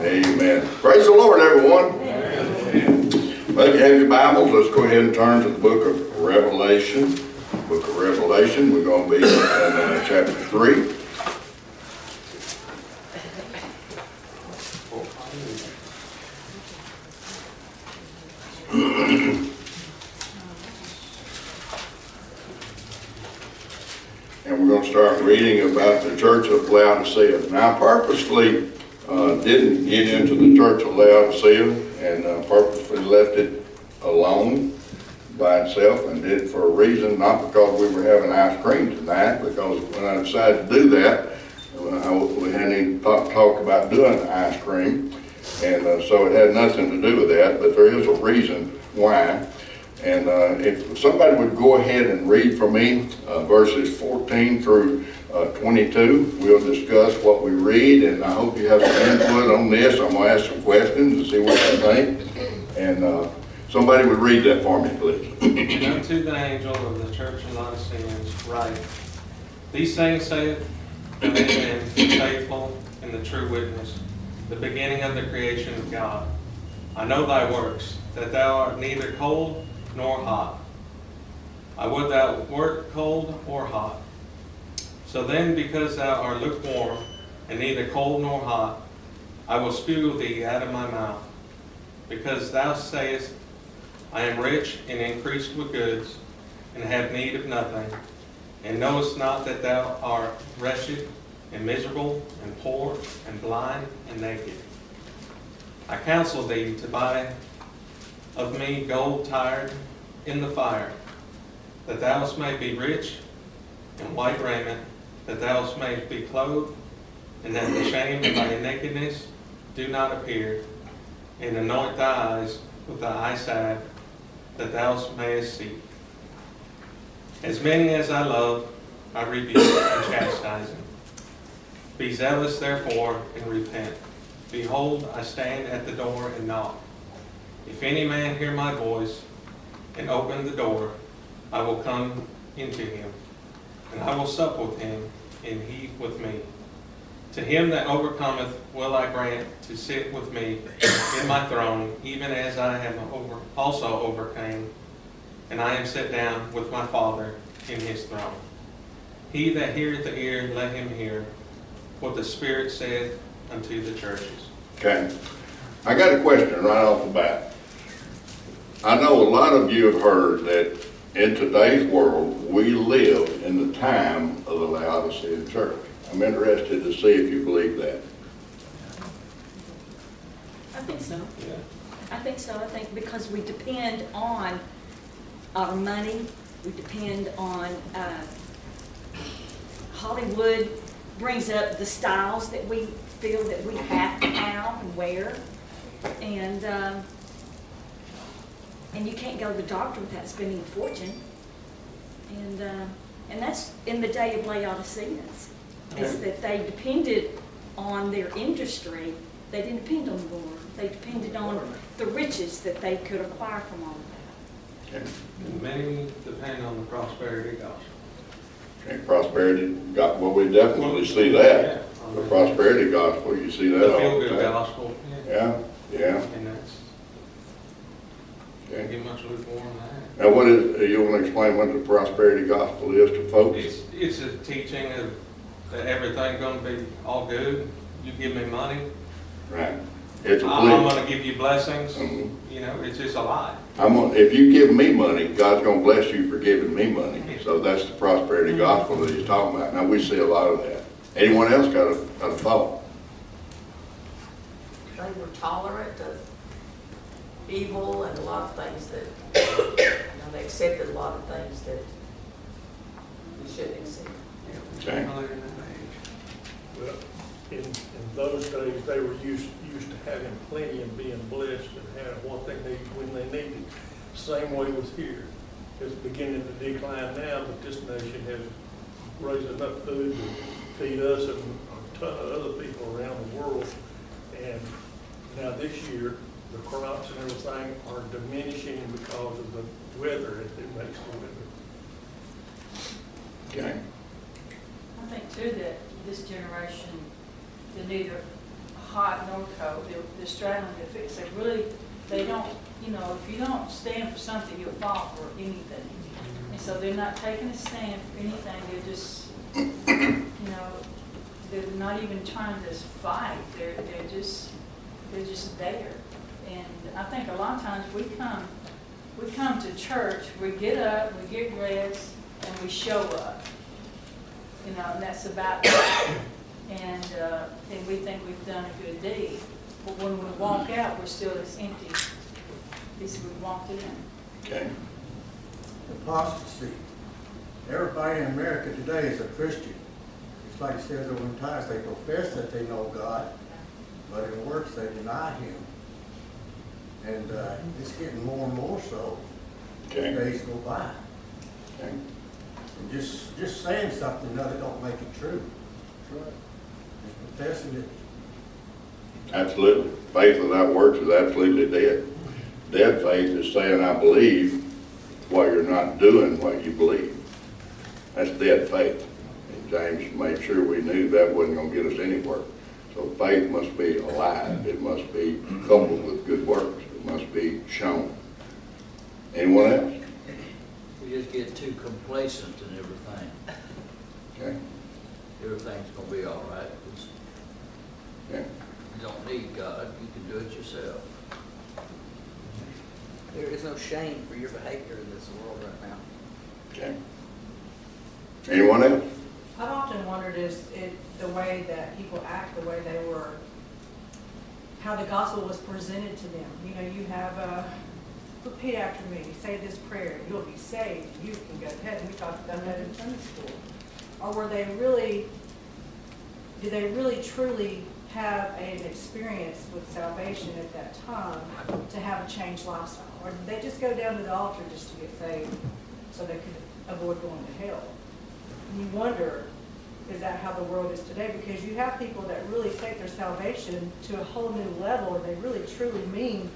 Amen. Praise the Lord, everyone. Well, if you have your Bibles, let's go ahead and turn to the book of Revelation. Book of Revelation, we're going to be in uh, chapter 3. And we're going to start reading about the church of Laodicea. Now, purposely uh, didn't get into the church of Laodicea and uh, purposely left it alone by itself and did it for a reason, not because we were having ice cream tonight, because when I decided to do that, I, we hadn't even talked talk about doing ice cream. And uh, so it had nothing to do with that, but there is a reason why. And uh, if somebody would go ahead and read for me uh, verses 14 through uh, 22, we'll discuss what we read, and I hope you have some input on this. I'm going to ask some questions and see what you think. And uh, somebody would read that for me, please. And unto the angel of the church in Laodiceans write, These things saith the Amen, faithful and the true witness, the beginning of the creation of God. I know thy works, that thou art neither cold nor hot. I would thou wert cold or hot. So then, because thou art lukewarm, and neither cold nor hot, I will spew thee out of my mouth. Because thou sayest, I am rich and increased with goods, and have need of nothing, and knowest not that thou art wretched and miserable and poor and blind and naked. I counsel thee to buy of me gold tired in the fire, that thou may be rich in white raiment, that thou mayest be clothed, and that the shame of thy nakedness do not appear, and anoint thy eyes with thy eye salve, that thou mayest see. As many as I love, I rebuke and chastise them. Be zealous therefore and repent. Behold, I stand at the door and knock. If any man hear my voice and open the door, I will come into him, and I will sup with him, and he with me. To him that overcometh will I grant to sit with me in my throne, even as I have over, also overcame, and I am set down with my Father in his throne. He that heareth the ear, let him hear what the Spirit saith unto the churches. Okay. I got a question right off the bat. I know a lot of you have heard that in today's world, we live in the time of the Laodicean church. I'm interested to see if you believe that. I think so. Yeah. I think so. I think because we depend on our money, we depend on, uh, Hollywood brings up the styles that we feel that we have to have and wear. And, um, and you can't go to the doctor without spending a fortune. And, uh, and that's in the day of Laodiceans, is that they depended on their industry. They didn't depend on the Lord. They depended on the riches that they could acquire from all of Okay. And many depend on the prosperity gospel. Okay, prosperity, got, well, we definitely see that. The prosperity gospel, you see The that all the feel-good time. gospel, yeah. Yeah, yeah, And that's, okay. can't get much lukewarm in that. Now, what is, you want to explain what the prosperity gospel is to folks? It's, it's a teaching of that everything's gonna be all good. You give me money, Right. It's a I'm I'm gonna give you blessings. Mhm. You know, it's just a lie. I'm gonna, if you give me money, God's gonna bless you for giving me money. So that's the prosperity gospel that he's talking about. Now, we see a lot of that. Anyone else got a, got a thought? they were tolerant of evil and a lot of things that, you know, they accepted a lot of things that we shouldn't accept. Okay. Earlier in that age. Well, in, in those days, they were used, used to having plenty and being blessed and having what they need when they needed. Same way with here. It's beginning to decline now, but this nation has raised enough food to feed us and a ton of other people around the world. And now this year, the crops and everything are diminishing because of the weather, it it makes the weather. Okay. I think too that this generation, they're neither hot nor cold, they're, they're straddling the fence, they really, they don't, you know, if you don't stand for something, you'll fall for anything. And so they're not taking a stand for anything, they're just, you know, they're not even trying to fight, they're, they're just, they're just there. And I think a lot of times we come, we come to church, we get up, we get dressed, and we show up. You know, and that's about it. And, uh, and we think we've done a good deed. But when we walk out, we're still as empty as we walked in. Okay, apostasy. Everybody in America today is a Christian. It's like it says over in Titus, they profess that they know God, but in works they deny Him. And uh, it's getting more and more so as okay, days go by. okay. And just, just saying something, no, it don't make it true. Just professing it, Absolutely. Faith without works is absolutely dead. Dead faith is saying, I believe, while you're not doing what you believe. That's dead faith. And James made sure we knew that wasn't gonna get us anywhere. So faith must be alive. It must be coupled with good works. It must be shown. Anyone else? We just get too complacent in everything. Okay, Everything's gonna be all right. It's- okay. You don't need God, you can do it yourself. There is no shame for your behavior in this world right now. Okay. Anyone else? I've often wondered is it the way that people act, the way they were, how the gospel was presented to them. You know, you have, uh, repeat after me, say this prayer, you'll be saved, you can go to heaven. We talked about that in Sunday school. Or were they really, did they really truly have an experience with salvation at that time to have a changed lifestyle? Or did they just go down to the altar just to get saved so they could avoid going to hell? you wonder, is that how the world is today? Because you have people that really take their salvation to a whole new level, and they really truly mean,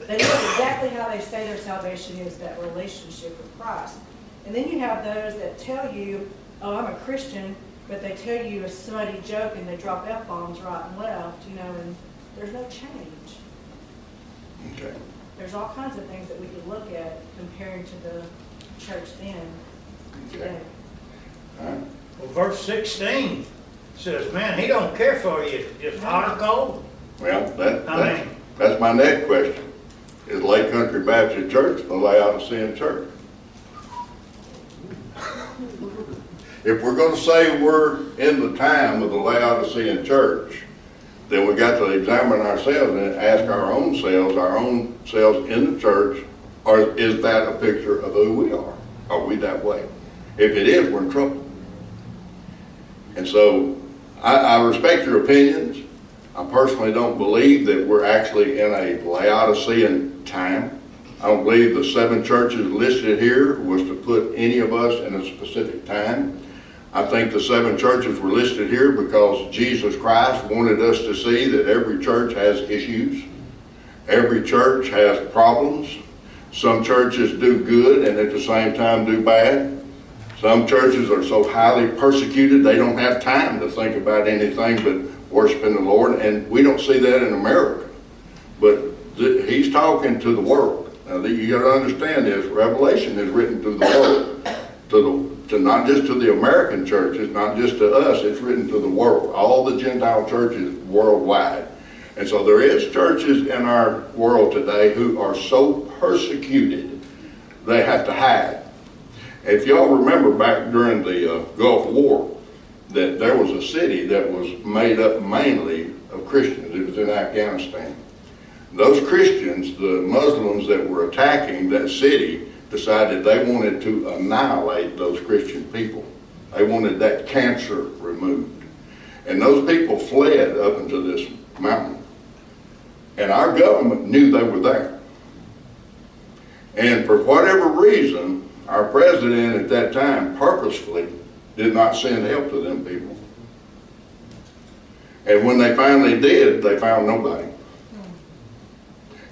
they know exactly how they say their salvation is, that relationship with Christ. And then you have those that tell you, oh, I'm a Christian, but they tell you a smutty joke and they drop F-bombs right and left, you know, and there's no change. Okay. There's all kinds of things that we could look at comparing to the church then, today. All right. Well, verse sixteen says, man, he don't care for you, just hot or cold. Well, that, I that's, mean- that's my next question. Is Lake Country Baptist Church the Laodicean church? If we're gonna say we're in the time of the Laodicean church, then we got to examine ourselves and ask our own selves, our own selves in the church, or is that a picture of who we are? Are we that way? If it is, we're in trouble. And so, I, I respect your opinions. I personally don't believe that we're actually in a Laodicean time. I don't believe the seven churches listed here was to put any of us in a specific time. I think the seven churches were listed here because Jesus Christ wanted us to see that every church has issues. Every church has problems. Some churches do good and at the same time do bad. Some churches are so highly persecuted they don't have time to think about anything but worshiping the Lord, and we don't see that in America. But he's talking to the world. Now, you got to understand this: Revelation is written to the world, to the to not just to the American churches, not just to us. It's written to the world, all the Gentile churches worldwide. And so there is churches in our world today who are so persecuted they have to hide. If y'all remember back during the uh, Gulf War, that there was a city that was made up mainly of Christians. It was in Afghanistan. Those Christians, the Muslims that were attacking that city, decided they wanted to annihilate those Christian people. They wanted that cancer removed. And those people fled up into this mountain. And our government knew they were there. And for whatever reason, our president at that time purposefully did not send help to them people. And when they finally did, they found nobody.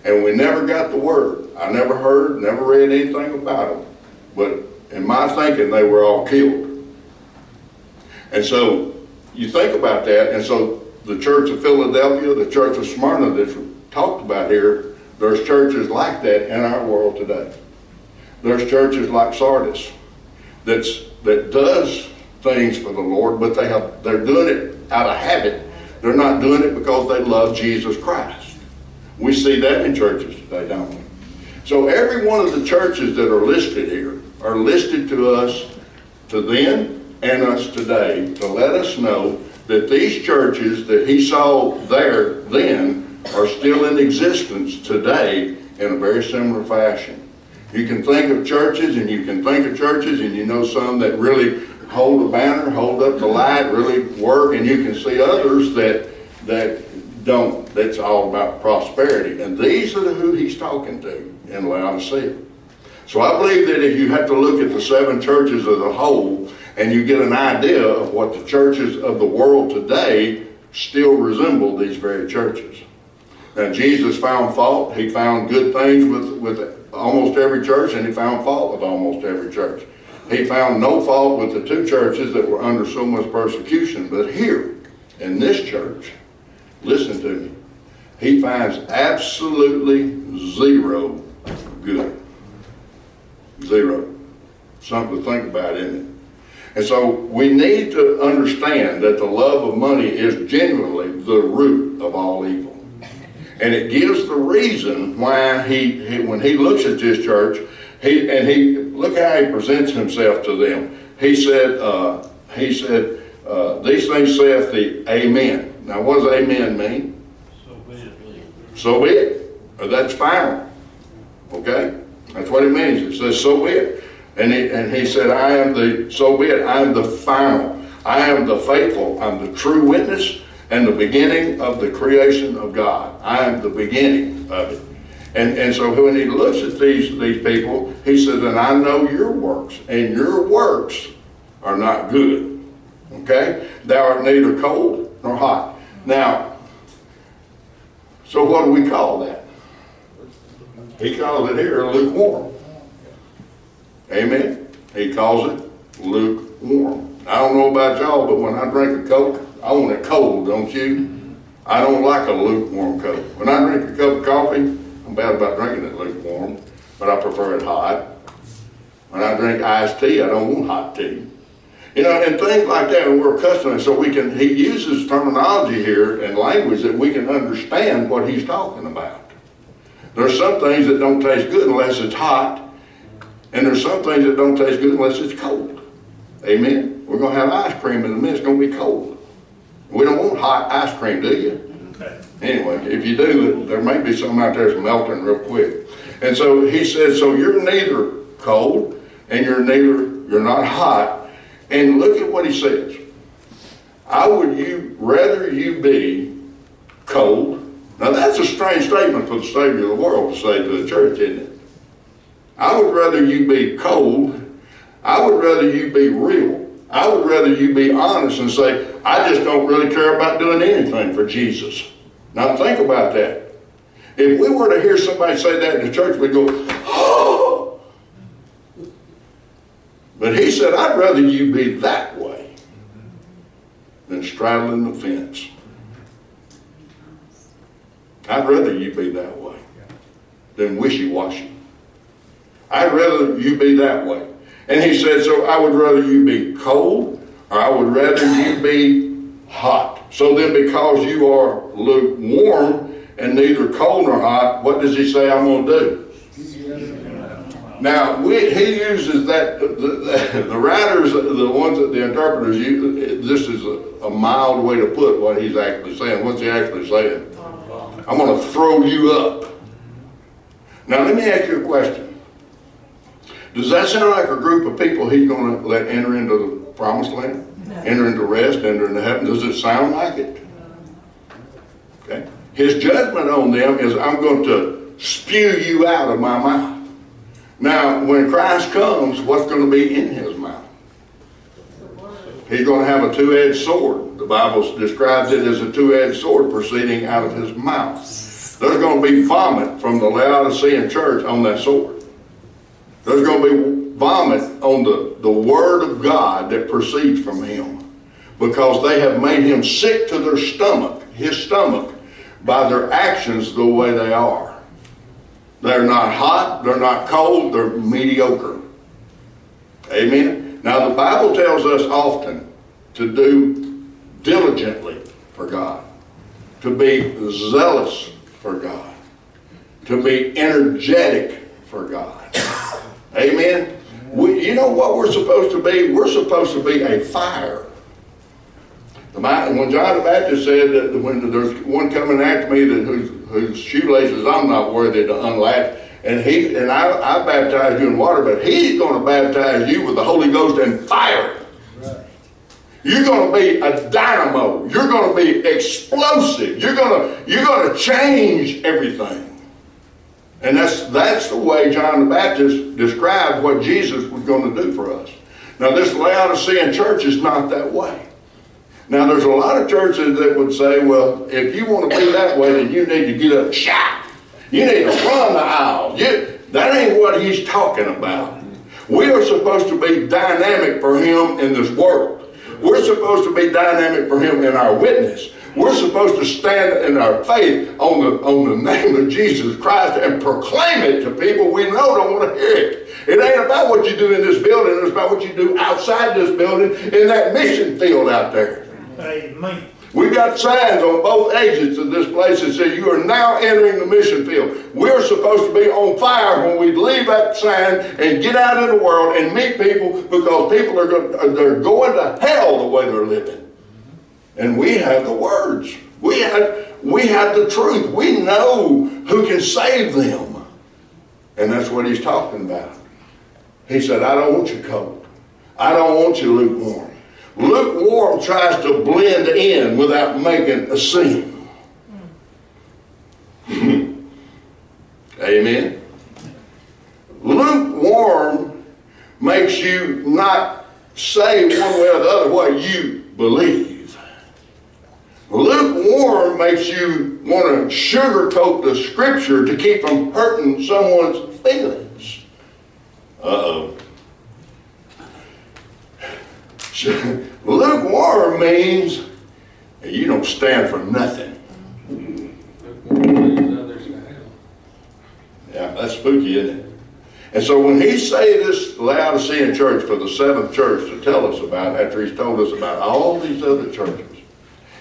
And we never got the word. I never heard, never read anything about them. But in my thinking, they were all killed. And so you think about that, and so the Church of Philadelphia, the Church of Smyrna that's talked about here, there's churches like that in our world today. There's churches like Sardis that's, that does things for the Lord, but they have, they're doing it out of habit. They're not doing it because they love Jesus Christ. We see that in churches today, don't we? So every one of the churches that are listed here are listed to us, to then and us today, to let us know that these churches that he saw there then are still in existence today in a very similar fashion. You can think of churches and you can think of churches and you know some that really hold a banner, hold up the light, really work, and you can see others that that don't. That's all about prosperity. And these are the who he's talking to in Laodicea. So I believe that if you have to look at the seven churches as a whole and you get an idea of what the churches of the world today still resemble these very churches. Now Jesus found fault. He found good things with, with almost every church and he found fault with almost every church. He found no fault with the two churches that were under so much persecution. But here, in this church, listen to me, he finds absolutely zero good. Zero. Something to think about, isn't it? And so we need to understand that the love of money is genuinely the root of all evil. And it gives the reason why he, he when he looks at this church, he and he look how he presents himself to them. He said, uh, he said, uh, these things saith the Amen. Now, what does Amen mean? So be it. So be it. That's final. Okay? That's what it means. It says, so be it. And he, and he said, I am the, so be it, I am the final. I am the faithful. I'm the true witness and the beginning of the creation of God. I am the beginning of it. And, and so when he looks at these, these people, he says, and I know your works, and your works are not good. Okay? Thou art neither cold nor hot. Now, so what do we call that? He calls it here lukewarm. Amen? He calls it lukewarm. I don't know about y'all, but when I drink a Coke, I want it cold, don't you? I don't like a lukewarm cup. When I drink a cup of coffee, I'm bad about drinking it lukewarm, but I prefer it hot. When I drink iced tea, I don't want hot tea. You know, and things like that, and we're accustomed, so we can, he uses terminology here and language that we can understand what he's talking about. There's some things that don't taste good unless it's hot, and there's some things that don't taste good unless it's cold. Amen? We're going to have ice cream in a minute, it's going to be cold. We don't want hot ice cream, do you? Okay. Anyway, if you do, there may be some out there that's melting real quick. And so he says, so you're neither cold and you're neither, you're not hot. And look at what he says. I would you rather you be cold. Now that's a strange statement for the Savior of the world to say to the church, isn't it? I would rather you be cold. I would rather you be real. I would rather you be honest and say, I just don't really care about doing anything for Jesus. Now think about that. If we were to hear somebody say that in the church, we'd go, oh. But he said, I'd rather you be that way than straddling the fence. I'd rather you be that way than wishy-washy. I'd rather you be that way. And he said, so I would rather you be cold or I would rather you be hot. So then because you are lukewarm and neither cold nor hot, what does he say I'm going to do? Now, we, he uses that, the, the, the writers, the ones that the interpreters use, this is a, a mild way to put what he's actually saying. What's he actually saying? I'm going to throw you up. Now, let me ask you a question. Does that sound like a group of people he's going to let enter into the promised land? Enter into rest, enter into heaven? Does it sound like it? Okay. His judgment on them is I'm going to spew you out of my mouth. Now, when Christ comes, what's going to be in his mouth? He's going to have a two-edged sword. The Bible describes it as a two-edged sword proceeding out of his mouth. There's going to be vomit from the Laodicean church on that sword. There's going to be vomit on the, the word of God that proceeds from him. because they have made him sick to their stomach, his stomach, by their actions the way they are. They're not hot, they're not cold, they're mediocre. Amen. Now the Bible tells us often to do diligently for God, to be zealous for God, to be energetic for God. Amen. We, you know what we're supposed to be? We're supposed to be a fire. When John the Baptist said that when there's one coming after me that whose, whose shoelaces I'm not worthy to unlatch, and he and I, I baptize you in water, but he's going to baptize you with the Holy Ghost and fire. You're going to be a dynamo. You're going to be explosive. You're going to you're going to change everything. And that's that's the way John the Baptist described what Jesus was going to do for us. Now this Laodicean church is not that way. Now there's a lot of churches that would say, well, if you want to be that way, then you need to get up shout. You need to run the aisle. You, that ain't what he's talking about. We are supposed to be dynamic for him in this world. We're supposed to be dynamic for him in our witness. We're supposed to stand in our faith on the, on the name of Jesus Christ and proclaim it to people we know don't want to hear it. It ain't about what you do in this building, it's about what you do outside this building in that mission field out there. Amen. We've got signs on both exits of this place that say you are now entering the mission field. We're supposed to be on fire when we leave that sign and get out in the world and meet people because people are go- they're going to hell the way they're living. And we have the words. We have we have the truth. We know who can save them. And that's what he's talking about. He said, I don't want you cold. I don't want you lukewarm. Lukewarm tries to blend in without making a scene. Amen. Lukewarm makes you not say one way or the other what you believe. Lukewarm makes you want to sugarcoat the scripture to keep from hurting someone's feelings. Uh-oh. Lukewarm means you don't stand for nothing. Yeah, that's spooky, isn't it? And so when he say this Laodicean church for the seventh church to tell us about, after he's told us about all these other churches,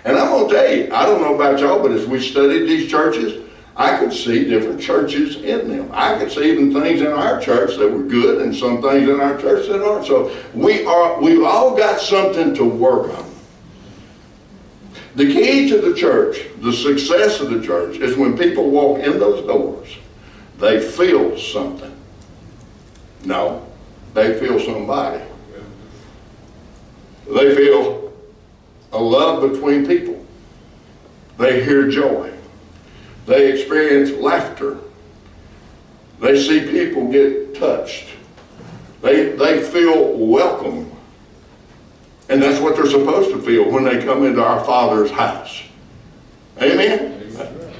and I'm gonna tell you, I don't know about y'all, but as we studied these churches, I could see different churches in them. I could see even things in our church that were good and some things in our church that aren't. So we are we've all got something to work on. The key to the church, the success of the church, is when people walk in those doors, they feel something. No, they feel somebody. They feel a love between people. They hear joy. They experience laughter. They see people get touched. They, they feel welcome. And that's what they're supposed to feel when they come into our Father's house. Amen?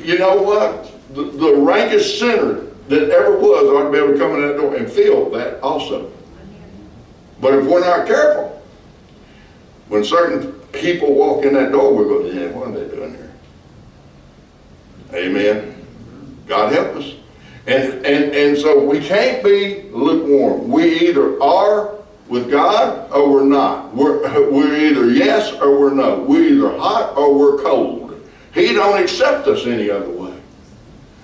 You know what? The, the rankest sinner that ever was ought to be able to come in that door and feel that also. But if we're not careful, when certain people walk in that door, we go, yeah, what are they doing here? Amen. God help us. And, and, and so we can't be lukewarm. We either are with God or we're not. We're, we're either yes or we're no. We're either hot or we're cold. He don't accept us any other way.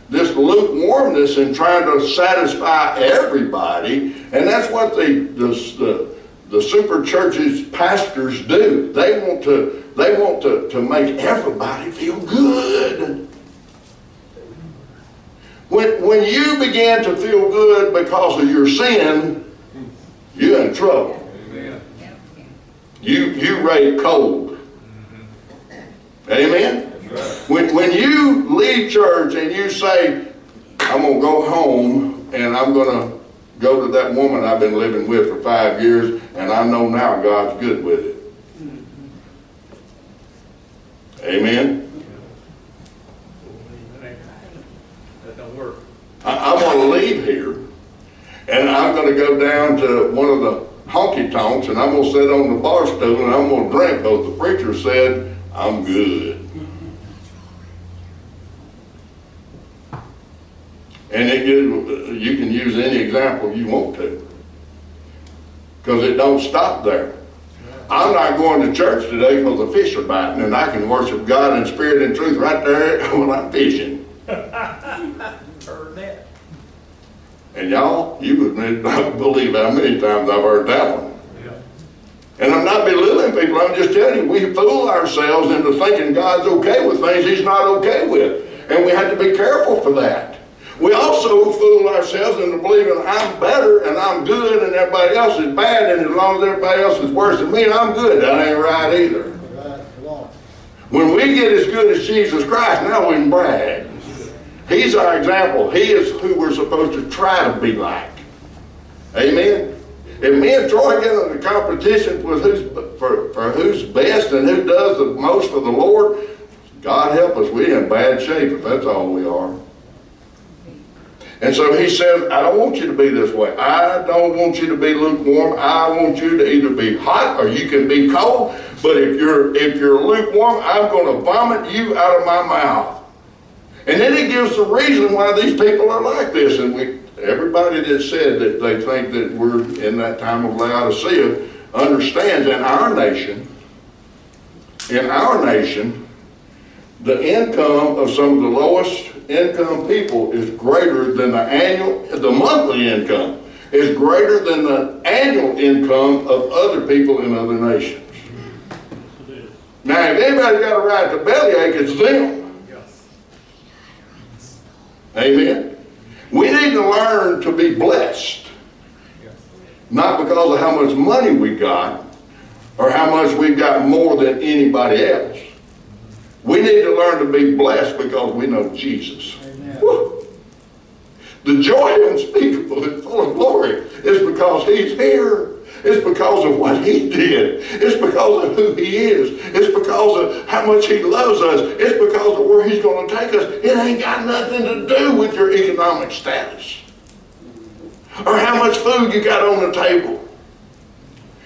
This lukewarmness and trying to satisfy everybody, and that's what the, the, the, the super churches pastors do. They want to they want to, to make everybody feel good. When, when you begin to feel good because of your sin, you're in trouble. You, you rate cold. Amen? When, when you leave church and you say, I'm going to go home and I'm going to go to that woman I've been living with for five years and I know now God's good with it. Amen? That don't work. I, going to leave here, and I'm going to go down to one of the honky tonks and I'm gonna sit on the bar stool and I'm gonna drink because the preacher said I'm good. And it you can use any example you want to. Because it don't stop there. I'm not going to church today because the fish are biting and I can worship God in spirit and truth right there when I'm fishing. Heard that. And y'all, you would not believe how many times I've heard that one. And I'm not belittling people, I'm just telling you, we fool ourselves into thinking God's okay with things He's not okay with. And we have to be careful for that. We also fool ourselves into believing I'm better and I'm good and everybody else is bad, and as long as everybody else is worse than me, I'm good. That ain't right either. When we get as good as Jesus Christ, now we can brag. He's our example. He is who we're supposed to try to be like. Amen. If me and Troy get in a competition with who's for, for who's best and who does the most for the Lord, God help us, we in bad shape if that's all we are. And so he says, I don't want you to be this way. I don't want you to be lukewarm. I want you to either be hot or you can be cold. But if you're if you're lukewarm, I'm going to vomit you out of my mouth. And then he gives the reason why these people are like this. And we everybody that said that they think that we're in that time of Laodicea understands in our nation, in our nation, the income of some of the lowest income people is greater than the annual, the monthly income is greater than the annual income of other people in other nations. Now, if anybody's got a right to bellyache, it's them. Amen. We need to learn to be blessed. Not because of how much money we got or how much we've got more than anybody else. We need to learn to be blessed because we know Jesus. The joy unspeakable and full of glory is because He's here. It's because of what He did. It's because of who He is. It's because of how much He loves us. It's because of where He's going to take us. It ain't got nothing to do with your economic status or how much food you got on the table.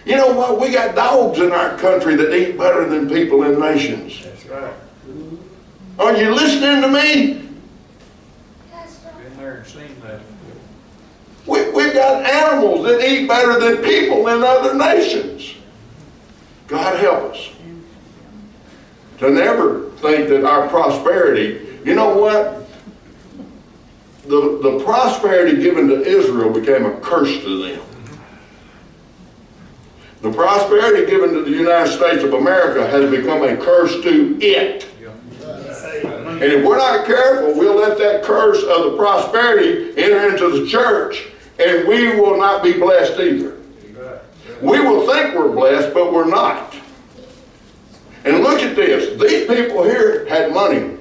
You know what? We got dogs in our country that eat better than people in nations. That's right. Are you listening to me? Been there and seen that. We, we've got animals that eat better than people in other nations. God help us. To never think that our prosperity, you know what? The, the prosperity given to Israel became a curse to them. The prosperity given to the United States of America has become a curse to it. And if we're not careful, we'll let that curse of the prosperity enter into the church, and we will not be blessed either. We will think we're blessed, but we're not. And look at this. These people here had money.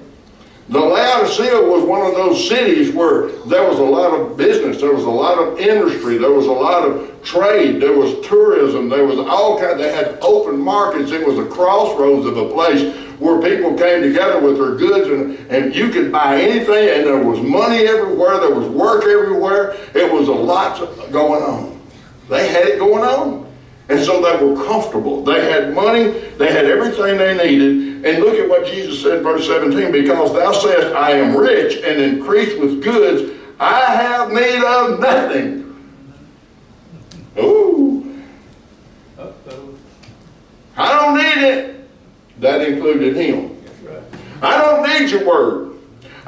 The Laodicea was one of those cities where there was a lot of business, there was a lot of industry, there was a lot of trade, there was tourism, there was all kinds. They had open markets. It was a crossroads of a place where people came together with their goods, and, and you could buy anything, and there was money everywhere, there was work everywhere. It was a lot going on. They had it going on. And so they were comfortable. They had money, they had everything they needed. And look at what Jesus said verse 17 because thou sayest, I am rich and increase with goods, I have need of nothing. Ooh, Uh-oh. I don't need it. That included him. Right. I don't need your word.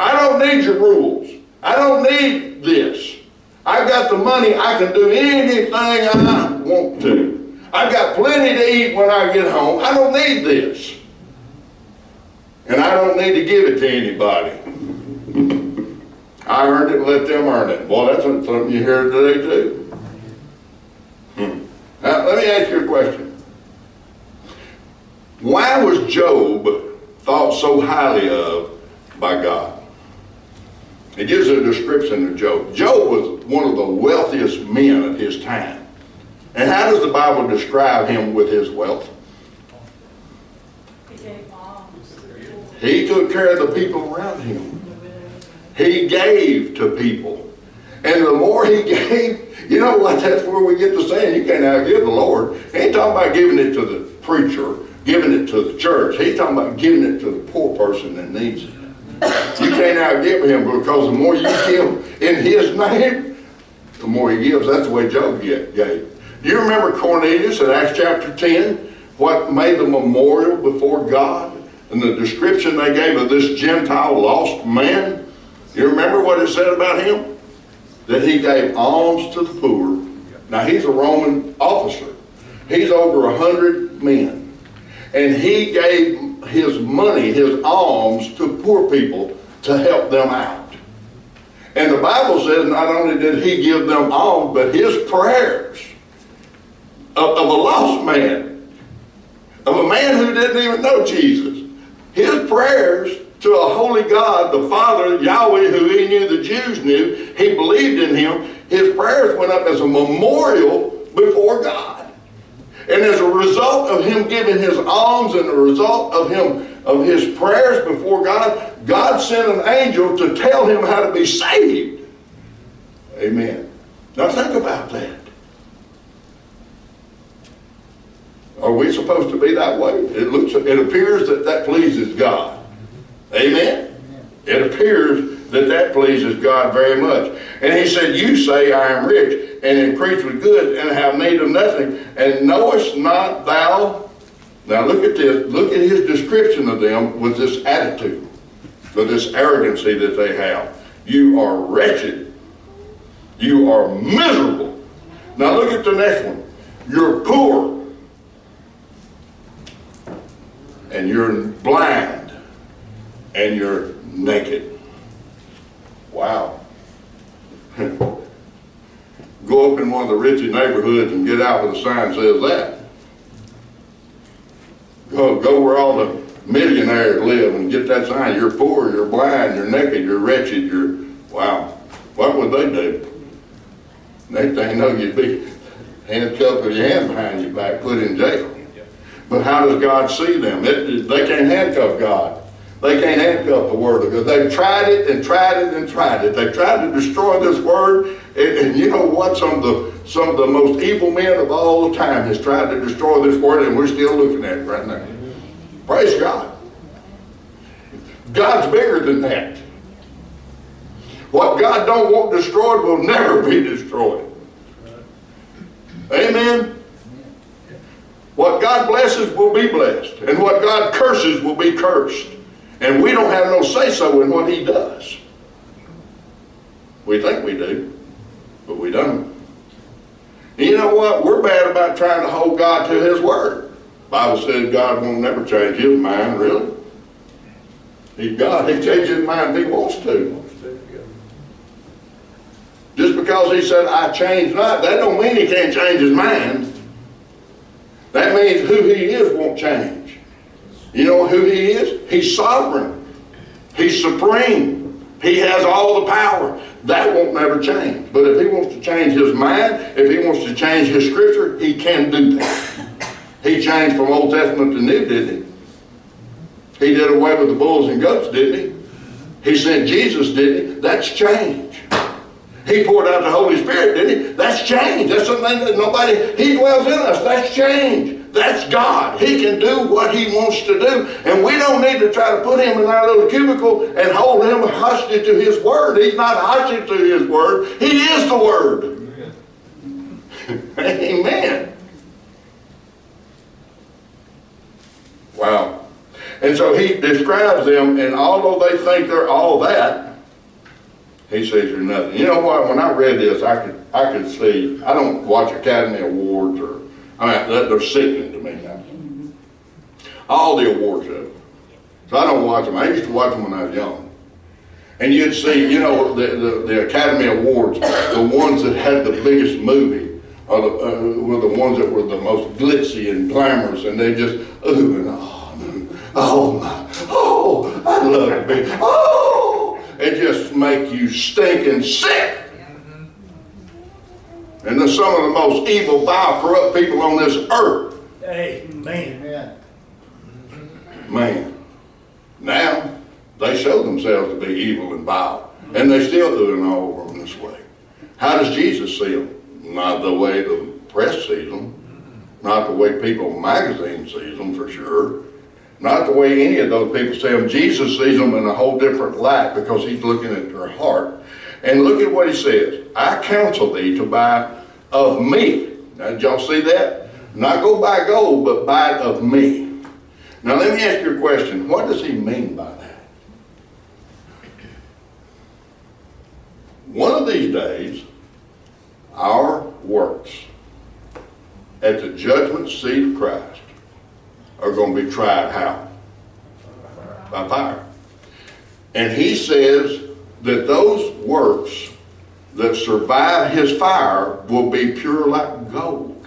I don't need your rules. I don't need this. I've got the money. I can do anything I want to. I've got plenty to eat when I get home. I don't need this. And I don't need to give it to anybody. I earned it, let them earn it. Boy, that's something you hear today too. Hmm. Now, let me ask you a question. Why was Job thought so highly of by God? It gives a description of Job. Job was one of the wealthiest men of his time. And how does the Bible describe him with his wealth? He took care of the people around him. He gave to people. And the more he gave, you know what, that's where we get to saying you can't outgive the Lord. He ain't talking about giving it to the preacher, giving it to the church. He's talking about giving it to the poor person that needs it. You can't outgive him because the more you give in his name, the more he gives. That's the way Job gave. Do you remember Cornelius in Acts chapter 10? What made the memorial before God? And the description they gave of this Gentile lost man? You remember what it said about him? That he gave alms to the poor. Now he's a Roman officer. He's over a hundred men. And he gave his money, his alms to poor people to help them out. And the Bible says not only did he give them alms, but his prayers of, of a lost man, of a man who didn't even know Jesus, his prayers to a holy God, the Father, Yahweh, who he knew the Jews knew, he believed in him, his prayers went up as a memorial before God. And as a result of him giving his alms and the result of him of his prayers before God, God sent an angel to tell him how to be saved. Amen. Now think about that. Are we supposed to be that way? It looks it appears that that pleases God. Amen. It appears that that pleases God very much. And he said, You say, I am rich, and increase with good, and have need of nothing, and knowest not thou. Now look at this. Look at his description of them with this attitude, with this arrogancy that they have. You are wretched. You are miserable. Now look at the next one. You're poor. And you're blind. And you're naked. Wow. Go up in one of the richest neighborhoods and get out with a sign that says that. Go, go where all the millionaires live and get that sign. You're poor, you're blind, you're naked, you're wretched, you're, wow. What would they do? Next thing you know, you'd be handcuffed with your hand behind your back, put in jail. But how does God see them? It, they can't handcuff God. They can't handcuff the Word of God. They've tried it and tried it and tried it. They've tried to destroy this Word. And, and you know what? Some of the some of the most evil men of all time has tried to destroy this Word, and we're still looking at it right now. Praise God. God's bigger than that. What God don't want destroyed will never be destroyed. Amen. What God blesses will be blessed, and what God curses will be cursed. And we don't have no say so in what He does. We think we do, but we don't. And you know what? We're bad about trying to hold God to His word. Bible says God won't never change His mind, really. He's God. He changes His mind if He wants to. Just because He said, I change not, that don't mean He can't change His mind. That means who He is won't change. You know who He is? He's sovereign. He's supreme. He has all the power. That won't never change. But if He wants to change His mind, if He wants to change His scripture, He can do that. He changed from Old Testament to New, didn't He? He did away with the bulls and goats, didn't He? He sent Jesus, didn't He? That's change. He poured out the Holy Spirit, didn't he? That's change. That's something that nobody, he dwells in us. That's change. That's God. He can do what he wants to do. And we don't need to try to put him in our little cubicle and hold him hostage to his word. He's not hostage to his word. He is the word. Amen. Wow. And so he describes them, and although they think they're all that, he says you're nothing. You know what? When I read this, I could I could see. I don't watch Academy Awards or I mean they're sickening to me now. All the awards of them. So I don't watch them. I used to watch them when I was young. And you'd see, you know, the, the, the Academy Awards, the ones that had the biggest movie, or the, uh, were the ones that were the most glitzy and glamorous, and they just ooh and oh, oh my, oh, I love be, oh and just make you stinking sick. And they're some of the most evil, vile, corrupt people on this earth. Amen. Man. Now, they show themselves to be evil and vile. And they still doing all over them this way. How does Jesus see them? Not the way the press sees them, not the way People magazine sees them for sure, not the way any of those people see them. Jesus sees them in a whole different light because he's looking at their heart. And look at what he says. I counsel thee to buy of me. Now, did y'all see that? Not go buy gold, but buy of me. Now, let me ask you a question. What does he mean by that? One of these days, our works at the judgment seat of Christ are going to be tried how? By fire. And he says that those works that survive his fire will be pure like gold.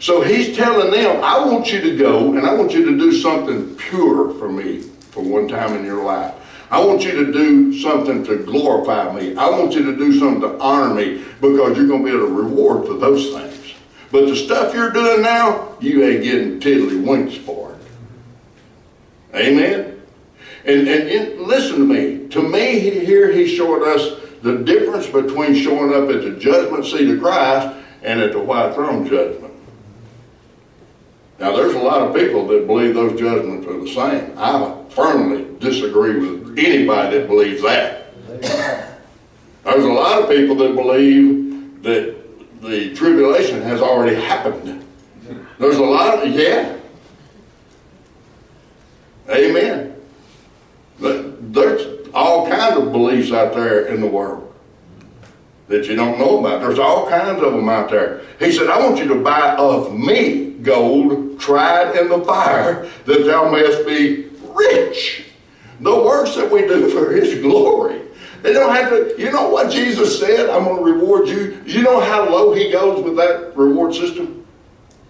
So he's telling them, I want you to go and I want you to do something pure for me for one time in your life. I want you to do something to glorify me. I want you to do something to honor me because you're going to be able to reward for those things. But the stuff you're doing now, you ain't getting tiddlywinks for it. Amen? And, and, and listen to me. To me, here he showed us the difference between showing up at the judgment seat of Christ and at the white throne judgment. Now, there's a lot of people that believe those judgments are the same. I firmly disagree with anybody that believes that. There's a lot of people that believe that the tribulation has already happened. There's a lot of, yeah. Amen. But there's all kinds of beliefs out there in the world that you don't know about. There's all kinds of them out there. He said, I want you to buy of me gold tried in the fire that thou mayest be rich. The works that we do for his glory. They don't have to, you know what Jesus said? I'm going to reward you. You know how low he goes with that reward system?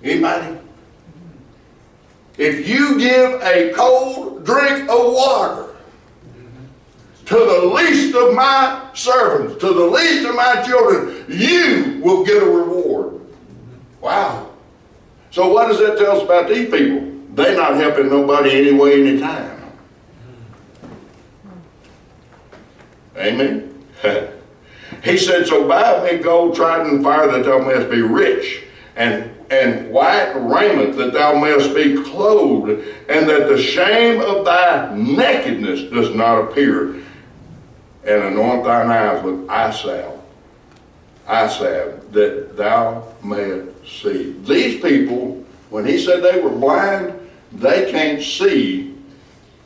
Anybody? If you give a cold drink of water to the least of my servants, to the least of my children, you will get a reward. Wow. So what does that tell us about these people? They're not helping nobody anyway, anytime. Amen. he said, So buy me gold tried in fire that thou mayest be rich, and and white raiment that thou mayest be clothed, and that the shame of thy nakedness does not appear, and anoint thine eyes with eye salve, eye salve, that thou mayest see. These people, when he said they were blind, they can't see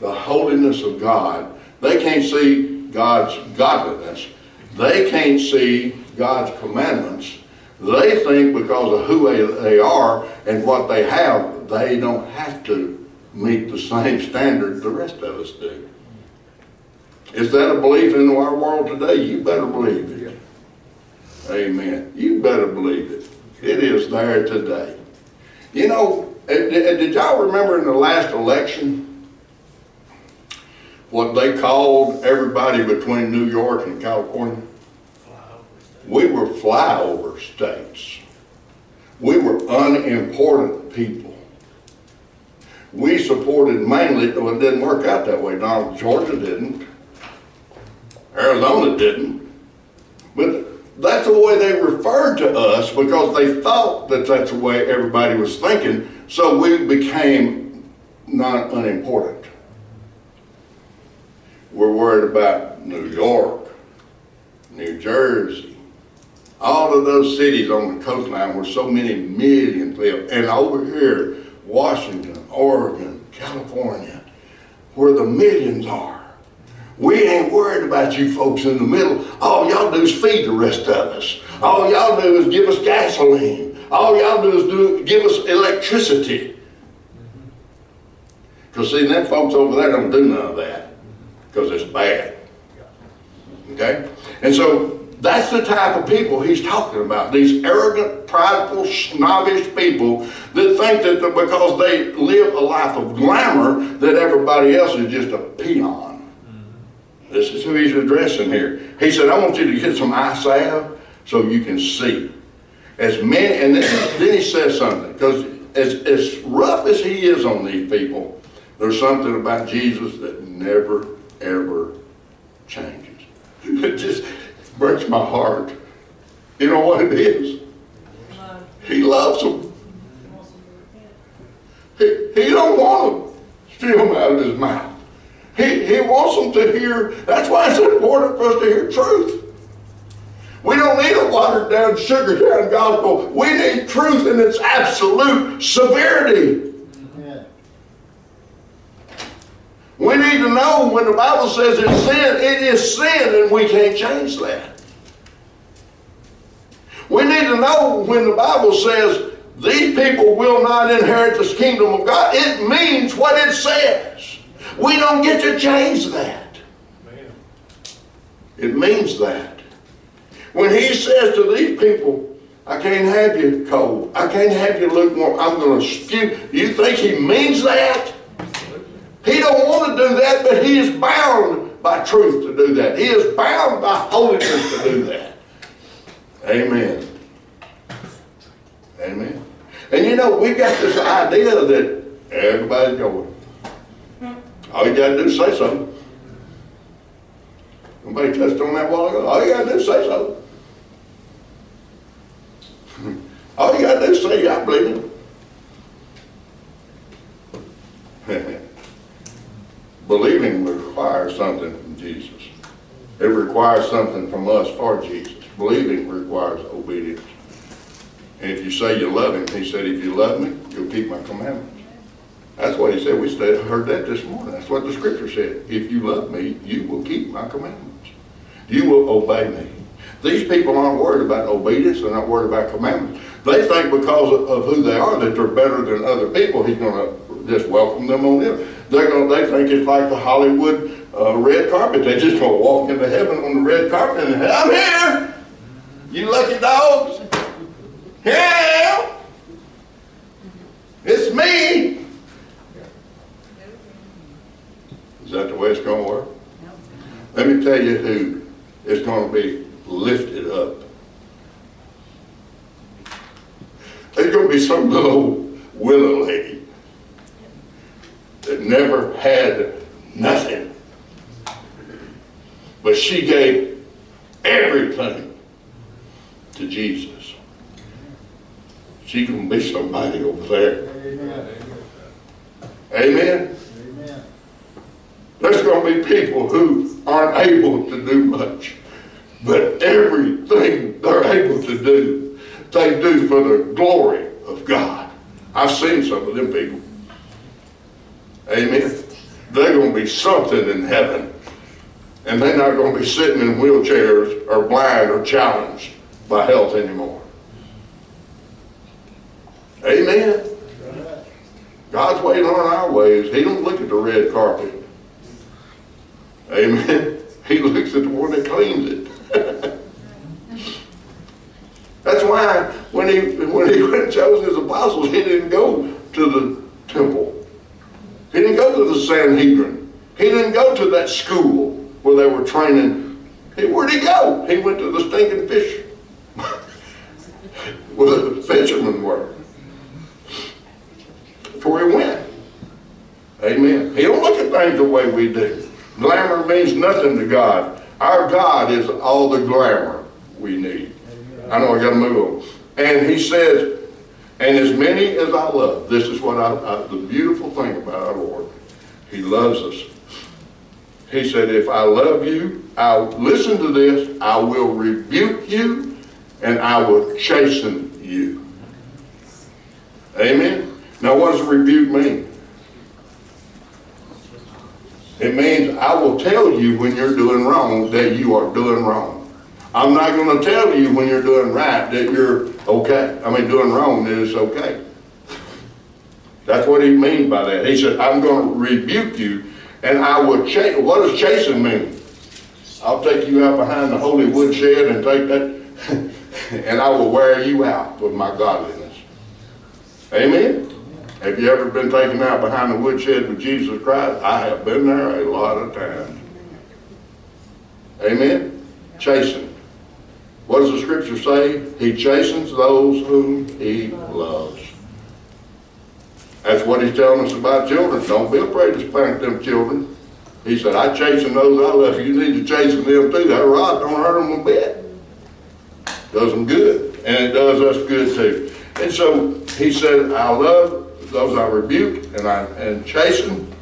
the holiness of God. They can't see God's godliness. They can't see God's commandments. They think because of who they are and what they have, they don't have to meet the same standard the rest of us do. Is that a belief in our world today? You better believe it. Amen. You better believe it. It is there today. You know, uh, uh, did y'all remember in the last election what they called everybody between New York and California? We were flyover states. We were unimportant people. We supported mainly, though it didn't work out that way. Donald Georgia didn't. Arizona didn't. But that's the way they referred to us because they thought that that's the way everybody was thinking. So we became not unimportant. We're worried about New York, New Jersey, all of those cities on the coastline where so many millions live. And over here, Washington, Oregon, California, where the millions are. We ain't worried about you folks in the middle. All y'all do is feed the rest of us. All y'all do is give us gasoline. All y'all do is do, give us electricity. Because see, them folks over there don't do none of that. Because it's bad. Okay? And so that's the type of people he's talking about. These arrogant, prideful, snobbish people that think that because they live a life of glamour, that everybody else is just a peon. This is who he's addressing here. He said, I want you to get some eye salve so you can see. As many, and then, then he says something, because as, as rough as he is on these people, there's something about Jesus that never, ever changes. It just, breaks my heart. You know what it is? He loves them. He, he don't want them spew them out of his mouth. He, he wants them to hear, that's why it's important for us to hear truth. We don't need a watered down, sugar down gospel. We need truth in its absolute severity. We need to know when the Bible says it's sin, it is sin, and we can't change that. We need to know when the Bible says these people will not inherit the kingdom of God, it means what it says. We don't get to change that. Man. It means that. When he says to these people, I can't have you cold. I can't have you look lukewarm. I'm going to spew. You think he means that? He don't want to do that, but he is bound by truth to do that. He is bound by holiness to do that. Amen. Amen. And you know, we got this idea that everybody's going. All you got to do is say something. Somebody touched on that while ago. All you got to do is say something. All oh, you got to do is say, I believe it. Believing requires something from Jesus. It requires something from us for Jesus. Believing requires obedience. And if you say you love him, he said, if you love me, you'll keep my commandments. That's what he said. We said, heard that this morning. That's what the scripture said. If you love me, you will keep my commandments. You will obey me. These people aren't worried about obedience. They're not worried about commandments. They think because of, who they are that they're better than other people. He's going to just welcome them on in. They're going. They think it's like the Hollywood uh, red carpet. They're just going to walk into heaven on the red carpet and I'm here. You lucky dogs. Am. It's me. Is that the way it's going to work? Let me tell you who is going to be lifted up. There's going to be some little willow lady that never had nothing. But she gave everything to Jesus. She can be somebody over there. Amen. There's going to be people who aren't able to do much, but everything they're able to do, they do for the glory of God. I've seen some of them people. Amen. They're going to be something in heaven, and they're not going to be sitting in wheelchairs or blind or challenged by health anymore. Amen. God's way on our ways. He don't look at the red carpet. Amen. He looks at the one that cleans it. That's why when he when he chose his apostles, he didn't go to the temple. He didn't go to the Sanhedrin. He didn't go to that school where they were training. He, where'd he go? He went to the stinking fish where the fishermen were. That's where he went. Amen. He don't look at things the way we do. Glamour means nothing to God. Our God is all the glamour we need. I know I got to move on. And he says, and as many as I love, this is what I, I, the beautiful thing about our Lord. He loves us. He said, if I love you, I'll listen to this, I will rebuke you, and I will chasten you. Amen. Now what does rebuke mean? It means I will tell you when you're doing wrong that you are doing wrong. I'm not going to tell you when you're doing right that you're okay. I mean, doing wrong that it's okay. That's what he means by that. He said, I'm going to rebuke you and I will chase. What does chasing mean? I'll take you out behind the holy woodshed and take that, and I will wear you out with my godliness. Amen? Have you ever been taken out behind the woodshed with Jesus Christ? I have been there a lot of times. Amen? Chasing. What does the scripture say? He chastens those whom he loves. That's what he's telling us about children. Don't be afraid to spank them children. He said, I chasten those I love. you need to chasten them too. That rod don't hurt them a bit. Does them good, and it does us good too. And so he said, I love those I rebuke and I and chasten.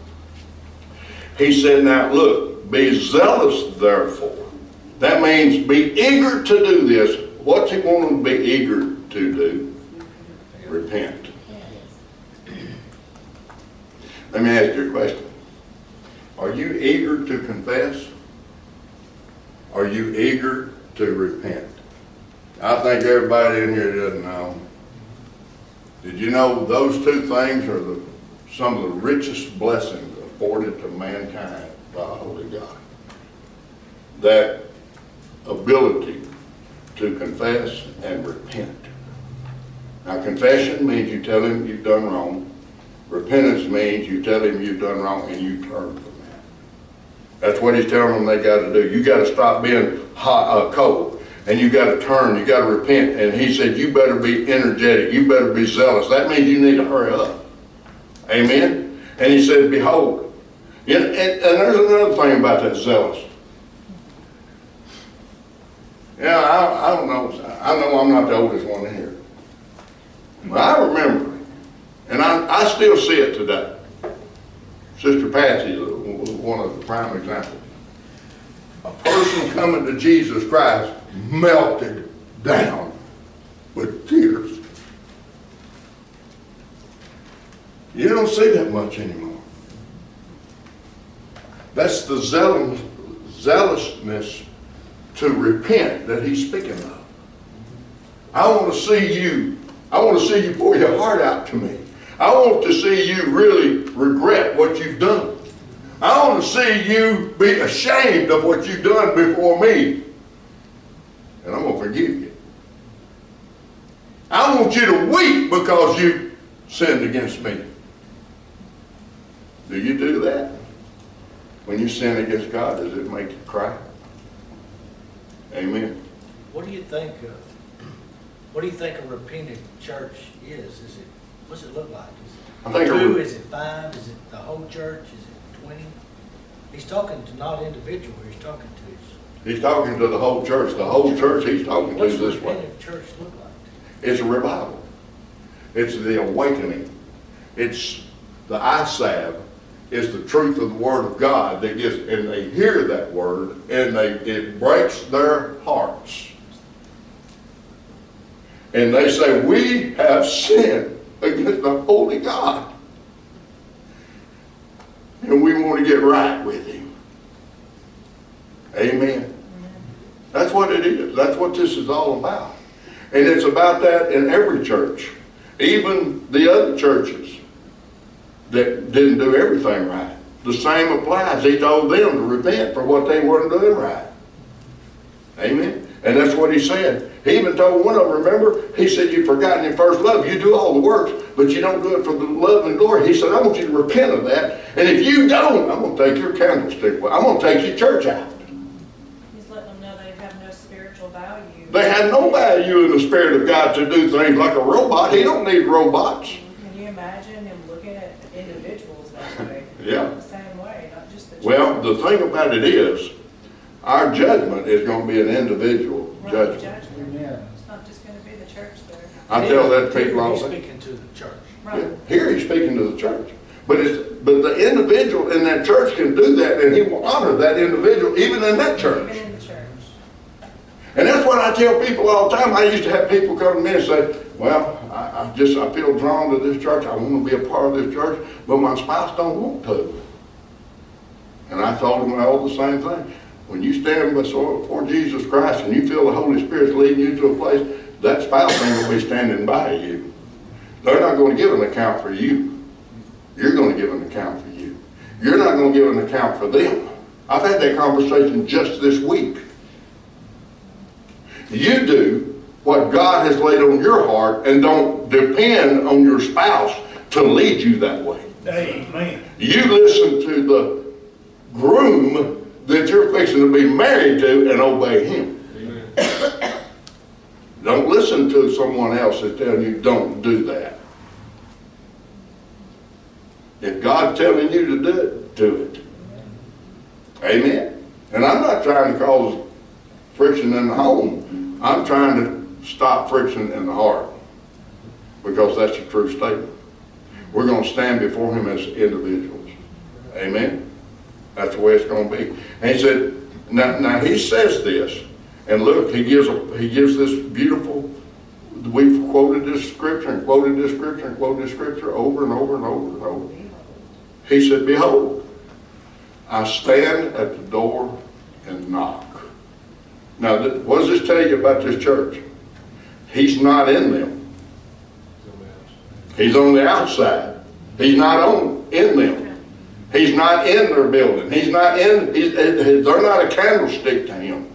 He said, now look, be zealous therefore. That means be eager to do this. What's he want them to be eager to do? Repent. Let me ask you a question. Are you eager to confess? Are you eager to repent? I think everybody in here doesn't know. Did you know those two things are the, some of the richest blessings afforded to mankind by holy God? That ability to confess and repent. Now confession means you tell him you've done wrong. Repentance means you tell him you've done wrong and you turn from that. That's what he's telling them they got to do. You got to stop being hot, uh, cold, and you got to turn. You got to repent. And he said you better be energetic. You better be zealous. That means you need to hurry up. Amen. And he said, behold. Yeah, and, and there's another thing about that zealous. Yeah, I, I don't know. I know I'm not the oldest one here. But I remember, and I, I still see it today. Sister Patsy is one of the prime examples. A person coming to Jesus Christ melted down with tears. You don't see that much anymore. That's the zealous, zealousness to repent that he's speaking of. I want to see you. I want to see you pour your heart out to me. I want to see you really regret what you've done. I want to see you be ashamed of what you've done before me. And I'm going to forgive you. I want you to weep because you sinned against me. Do you do that? When you sin against God, does it make you cry? Amen. What do you think, of, what do you think a repentant church is? Is it, what's it look like? Is it two, is it five, is it the whole church, is it twenty? He's talking to not individual, he's talking. He's talking to the whole church. The whole church he's talking to this way. church look like? It's a revival. It's the awakening. It's the salve. It's the truth of the Word of God that gets, and they hear that Word, and they, it breaks their hearts. And they say, we have sinned against the holy God. And we want to get right with Him. Amen. What it is. That's what this is all about. And it's about that in every church. Even the other churches that didn't do everything right. The same applies. He told them to repent for what they weren't doing right. Amen. And that's what he said. He even told one of them, remember, he said, You've forgotten your first love. You do all the works, but you don't do it for the love and glory. He said, I want you to repent of that. And if you don't, I'm going to take your candlestick. I'm going to take your church out. They had no value in the Spirit of God to do things like a robot. He don't need robots. Can you imagine him looking at individuals that way? Yeah. The same way, not just the. Well, the thing about it is, our judgment is going to be an individual Right, judgment. judgment. Amen. It's not just gonna be the church there. I tell that people all He's the time. speaking to the church. Right. Here he's speaking to the church. But it's, but the individual in that church can do that and he will honor that individual even in that church. Even in church. And that's what I tell people all the time. I used to have people come to me and say, well, I, I just, I feel drawn to this church. I want to be a part of this church, but my spouse don't want to. And I told them all the same thing. When you stand before Jesus Christ and you feel the Holy Spirit's leading you to a place, that spouse ain't going to be standing by you. They're not going to give an account for you. You're going to give an account for you. You're not going to give an account for them. I've had that conversation just this week. You do what God has laid on your heart and don't depend on your spouse to lead you that way. Amen. You listen to the groom that you're fixing to be married to and obey him. Don't listen to someone else that's telling you don't do that. If God's telling you to do it, do it. Amen? And I'm not trying to cause friction in the home. I'm trying to stop friction in the heart because that's a true statement. We're going to stand before him as individuals. Amen? That's the way it's going to be. And he said, now, now he says this, and look, he gives, a, he gives this beautiful, we've quoted this scripture and quoted this scripture and quoted this scripture over and over and over and over. He said, behold, I stand at the door and knock. Now, what does this tell you about this church? He's not in them. He's on the outside. He's not on in them. He's not in their building. He's not in. He's, they're not a candlestick to him.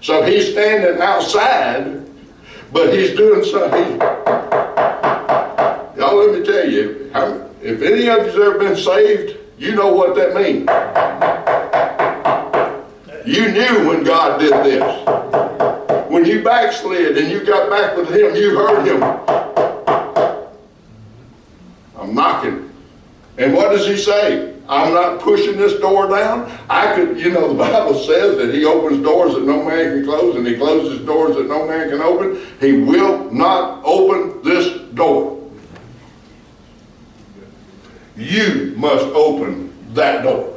So he's standing outside, but he's doing something. Y'all, let me tell you, if any of you's ever been saved, you know what that means. You knew when God did this. When you backslid and you got back with him, you heard him. I'm knocking. And what does he say? I'm not pushing this door down. I could, you know, the Bible says that he opens doors that no man can close and he closes doors that no man can open. He will not open this door. You must open that door.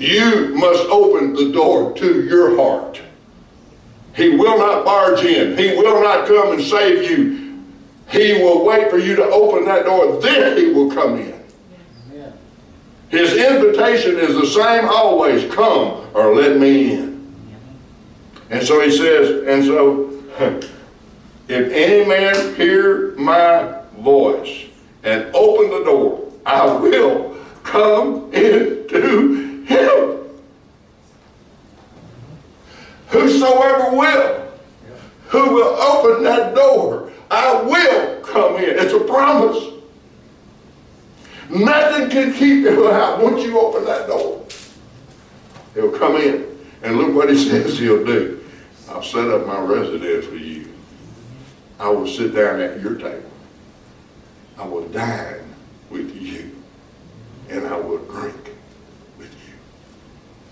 You must open the door to your heart. He will not barge in. He will not come and save you. He will wait for you to open that door. Then he will come in. His invitation is the same always. Come or let me in. And so he says, and so if any man hear my voice and open the door, I will come into him. Whosoever will, who will open that door, I will come in. It's a promise. Nothing can keep him out once you open that door. He'll come in. And look what he says he'll do. I'll set up my residence for you. I will sit down at your table. I will dine with you. And I will drink.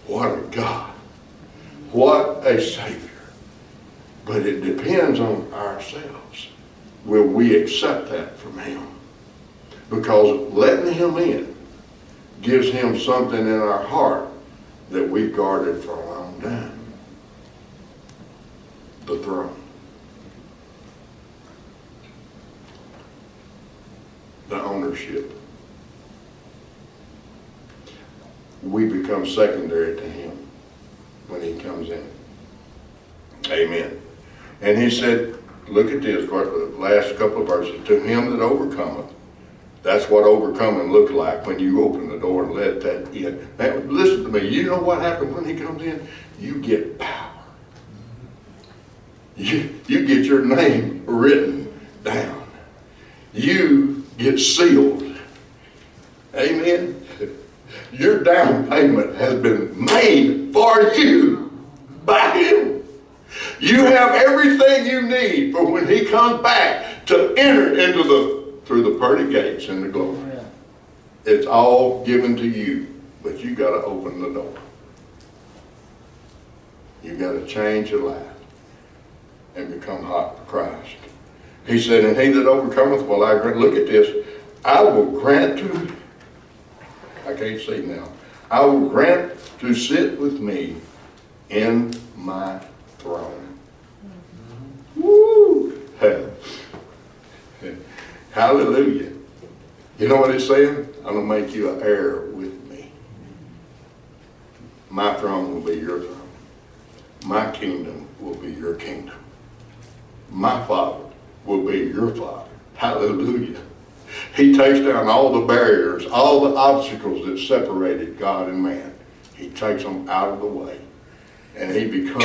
What a God. What a Savior. But it depends on ourselves. Will we accept that from Him? Because letting Him in gives Him something in our heart that we've guarded for a long time. The throne. The ownership. We become secondary to Him when He comes in. Amen. And He said, look at this, the last couple of verses, to him that overcometh, that's what overcoming looks like when you open the door and let that in. Now, listen to me. You know what happens when he comes in? You get power. You, you get your name written down. You get sealed. Amen. Your down payment has been made for you by him. You have everything you need for when he comes back to enter into the through the pearly gates in the glory. Oh, it's all given to you, but you got to open the door. You got to change your life and become hot for Christ. He said, "And he that overcometh, will I grant." Look at this. I will grant to. I can't see now. I will grant to sit with me in my throne. Woo! Hallelujah. You know what it's saying? I'm going to make you an heir with me. My throne will be your throne. My kingdom will be your kingdom. My father will be your father. Hallelujah. He takes down all the barriers, all the obstacles that separated God and man. He takes them out of the way. And he becomes,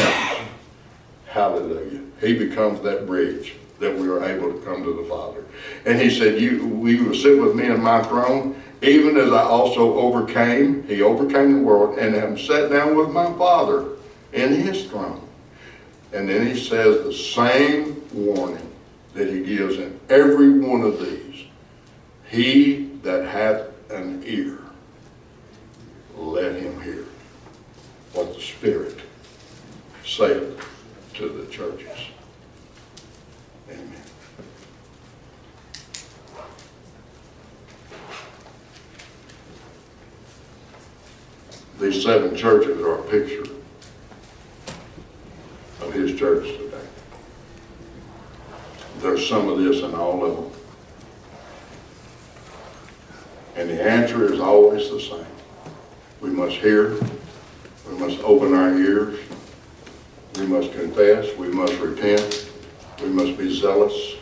hallelujah, he becomes that bridge that we are able to come to the Father. And he said, you, we will sit with me in my throne, even as I also overcame, he overcame the world, and am sat down with my Father in his throne. And then he says the same warning that he gives in every one of these. He that hath an ear, let him hear what the Spirit saith to the churches. Amen. These seven churches are a picture of his church today. There's some of this in all of them. And the answer is always the same. We must hear, we must open our ears, we must confess, we must repent, we must be zealous,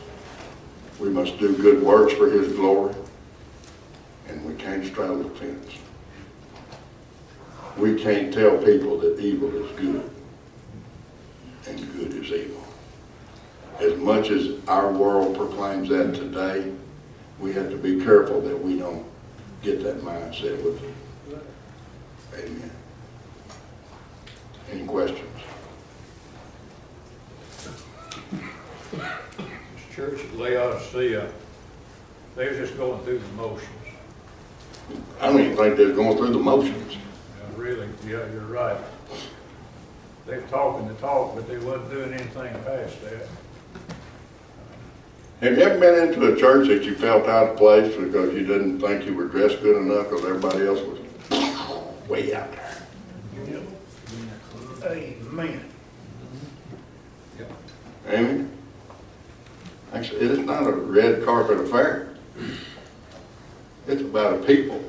we must do good works for his glory, and we can't straddle the fence. We can't tell people that evil is good and good is evil. As much as our world proclaims that today, we have to be careful that we don't get that mindset with it. Amen. Any questions? This church at Laodicea, they're just going through the motions. I don't even think they're going through the motions. Yeah, Really, yeah, you're right. They're talking the talk, but they wasn't doing anything past that. Have you ever been into a church that you felt out of place because you didn't think you were dressed good enough because everybody else was way out there? Amen. Amy? Actually, it is not a red carpet affair. It's about a people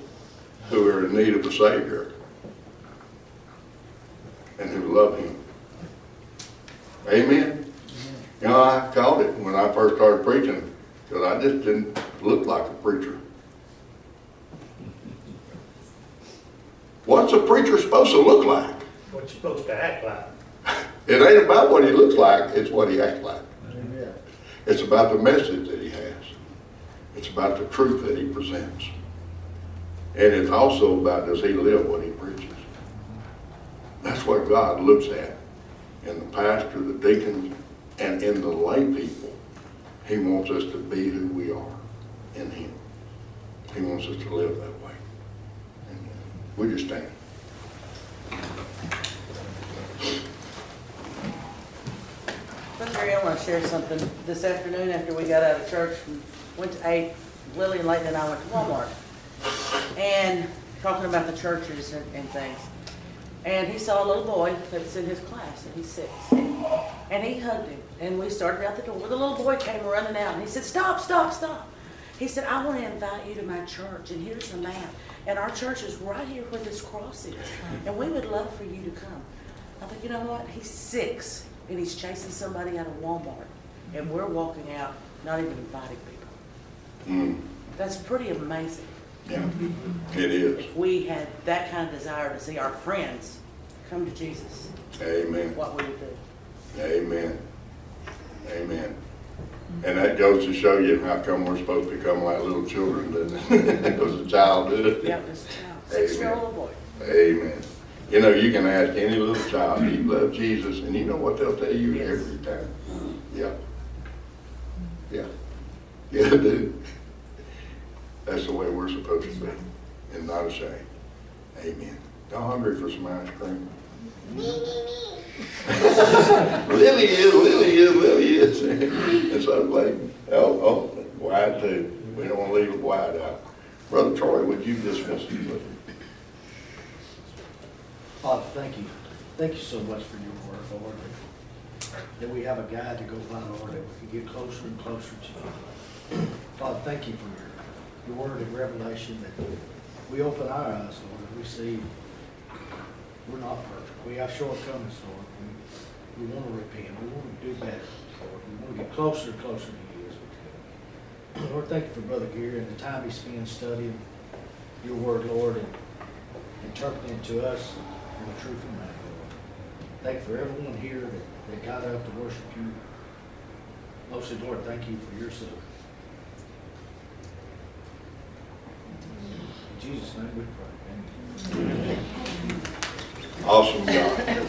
who are in need of a Savior and who love Him. Amen? You know, I called it when I first started preaching because I just didn't look like a preacher. What's a preacher supposed to look like? What you supposed to act like? It ain't about what he looks like, it's what he acts like. It's about the message that he has. It's about the truth that he presents. And it's also about does he live what he preaches. That's what God looks at in the pastor, the deacons, and in the lay people. He wants us to be who we are in him. He wants us to live that way. And We just stand. Brother I want to share something. This afternoon, after we got out of church, we went to eight, Lily and Leighton and I went to Walmart. And talking about the churches and, and things. And he saw a little boy that's in his class, and he's six. And he hugged him, and we started out the door. The little boy came running out, and he said, stop, stop, stop. He said, I want to invite you to my church, and here's the map. And our church is right here where this cross is. And we would love for you to come. I thought, you know what? He's six, and he's chasing somebody out of Walmart. And we're walking out, not even inviting people. That's pretty amazing. Yeah, it is. If we had that kind of desire to see our friends come to Jesus, Amen. what we would do. Amen. Amen. And that goes to show you how come we're supposed to become like little children, doesn't it? Because a child did it. Yeah, this child, six-year-old boy. Amen. You know, you can ask any little child, do you love Jesus? And you know what they'll tell you Yes. every time? Yeah. Yeah. Yeah, dude. That's the way we're supposed to be, and not ashamed. Amen. Y'all hungry for some ice cream? Me, me, me. Lily is, Lily is, Lily is. And so like, oh, oh, wide too. We don't want to leave it wide out. Brother Troy, would you dismiss us, please? Father, thank you. Thank you so much for your word, Lord. That we have a guide to go by, Lord, that we can get closer and closer to you. Father, thank you for your, your word and revelation that we open our eyes, Lord, and we see we're not perfect. We have shortcomings, Lord. We, we want to repent. We want to do better, Lord. We want to get closer and closer to you as we can. Lord, thank you for Brother Gary and the time he spends studying your word, Lord, and interpreting it to us in the truth of man, Lord. Thank you for everyone here that, that got up to worship you. Mostly, Lord, thank you for your son. In Jesus' name we pray. Amen. Awesome God.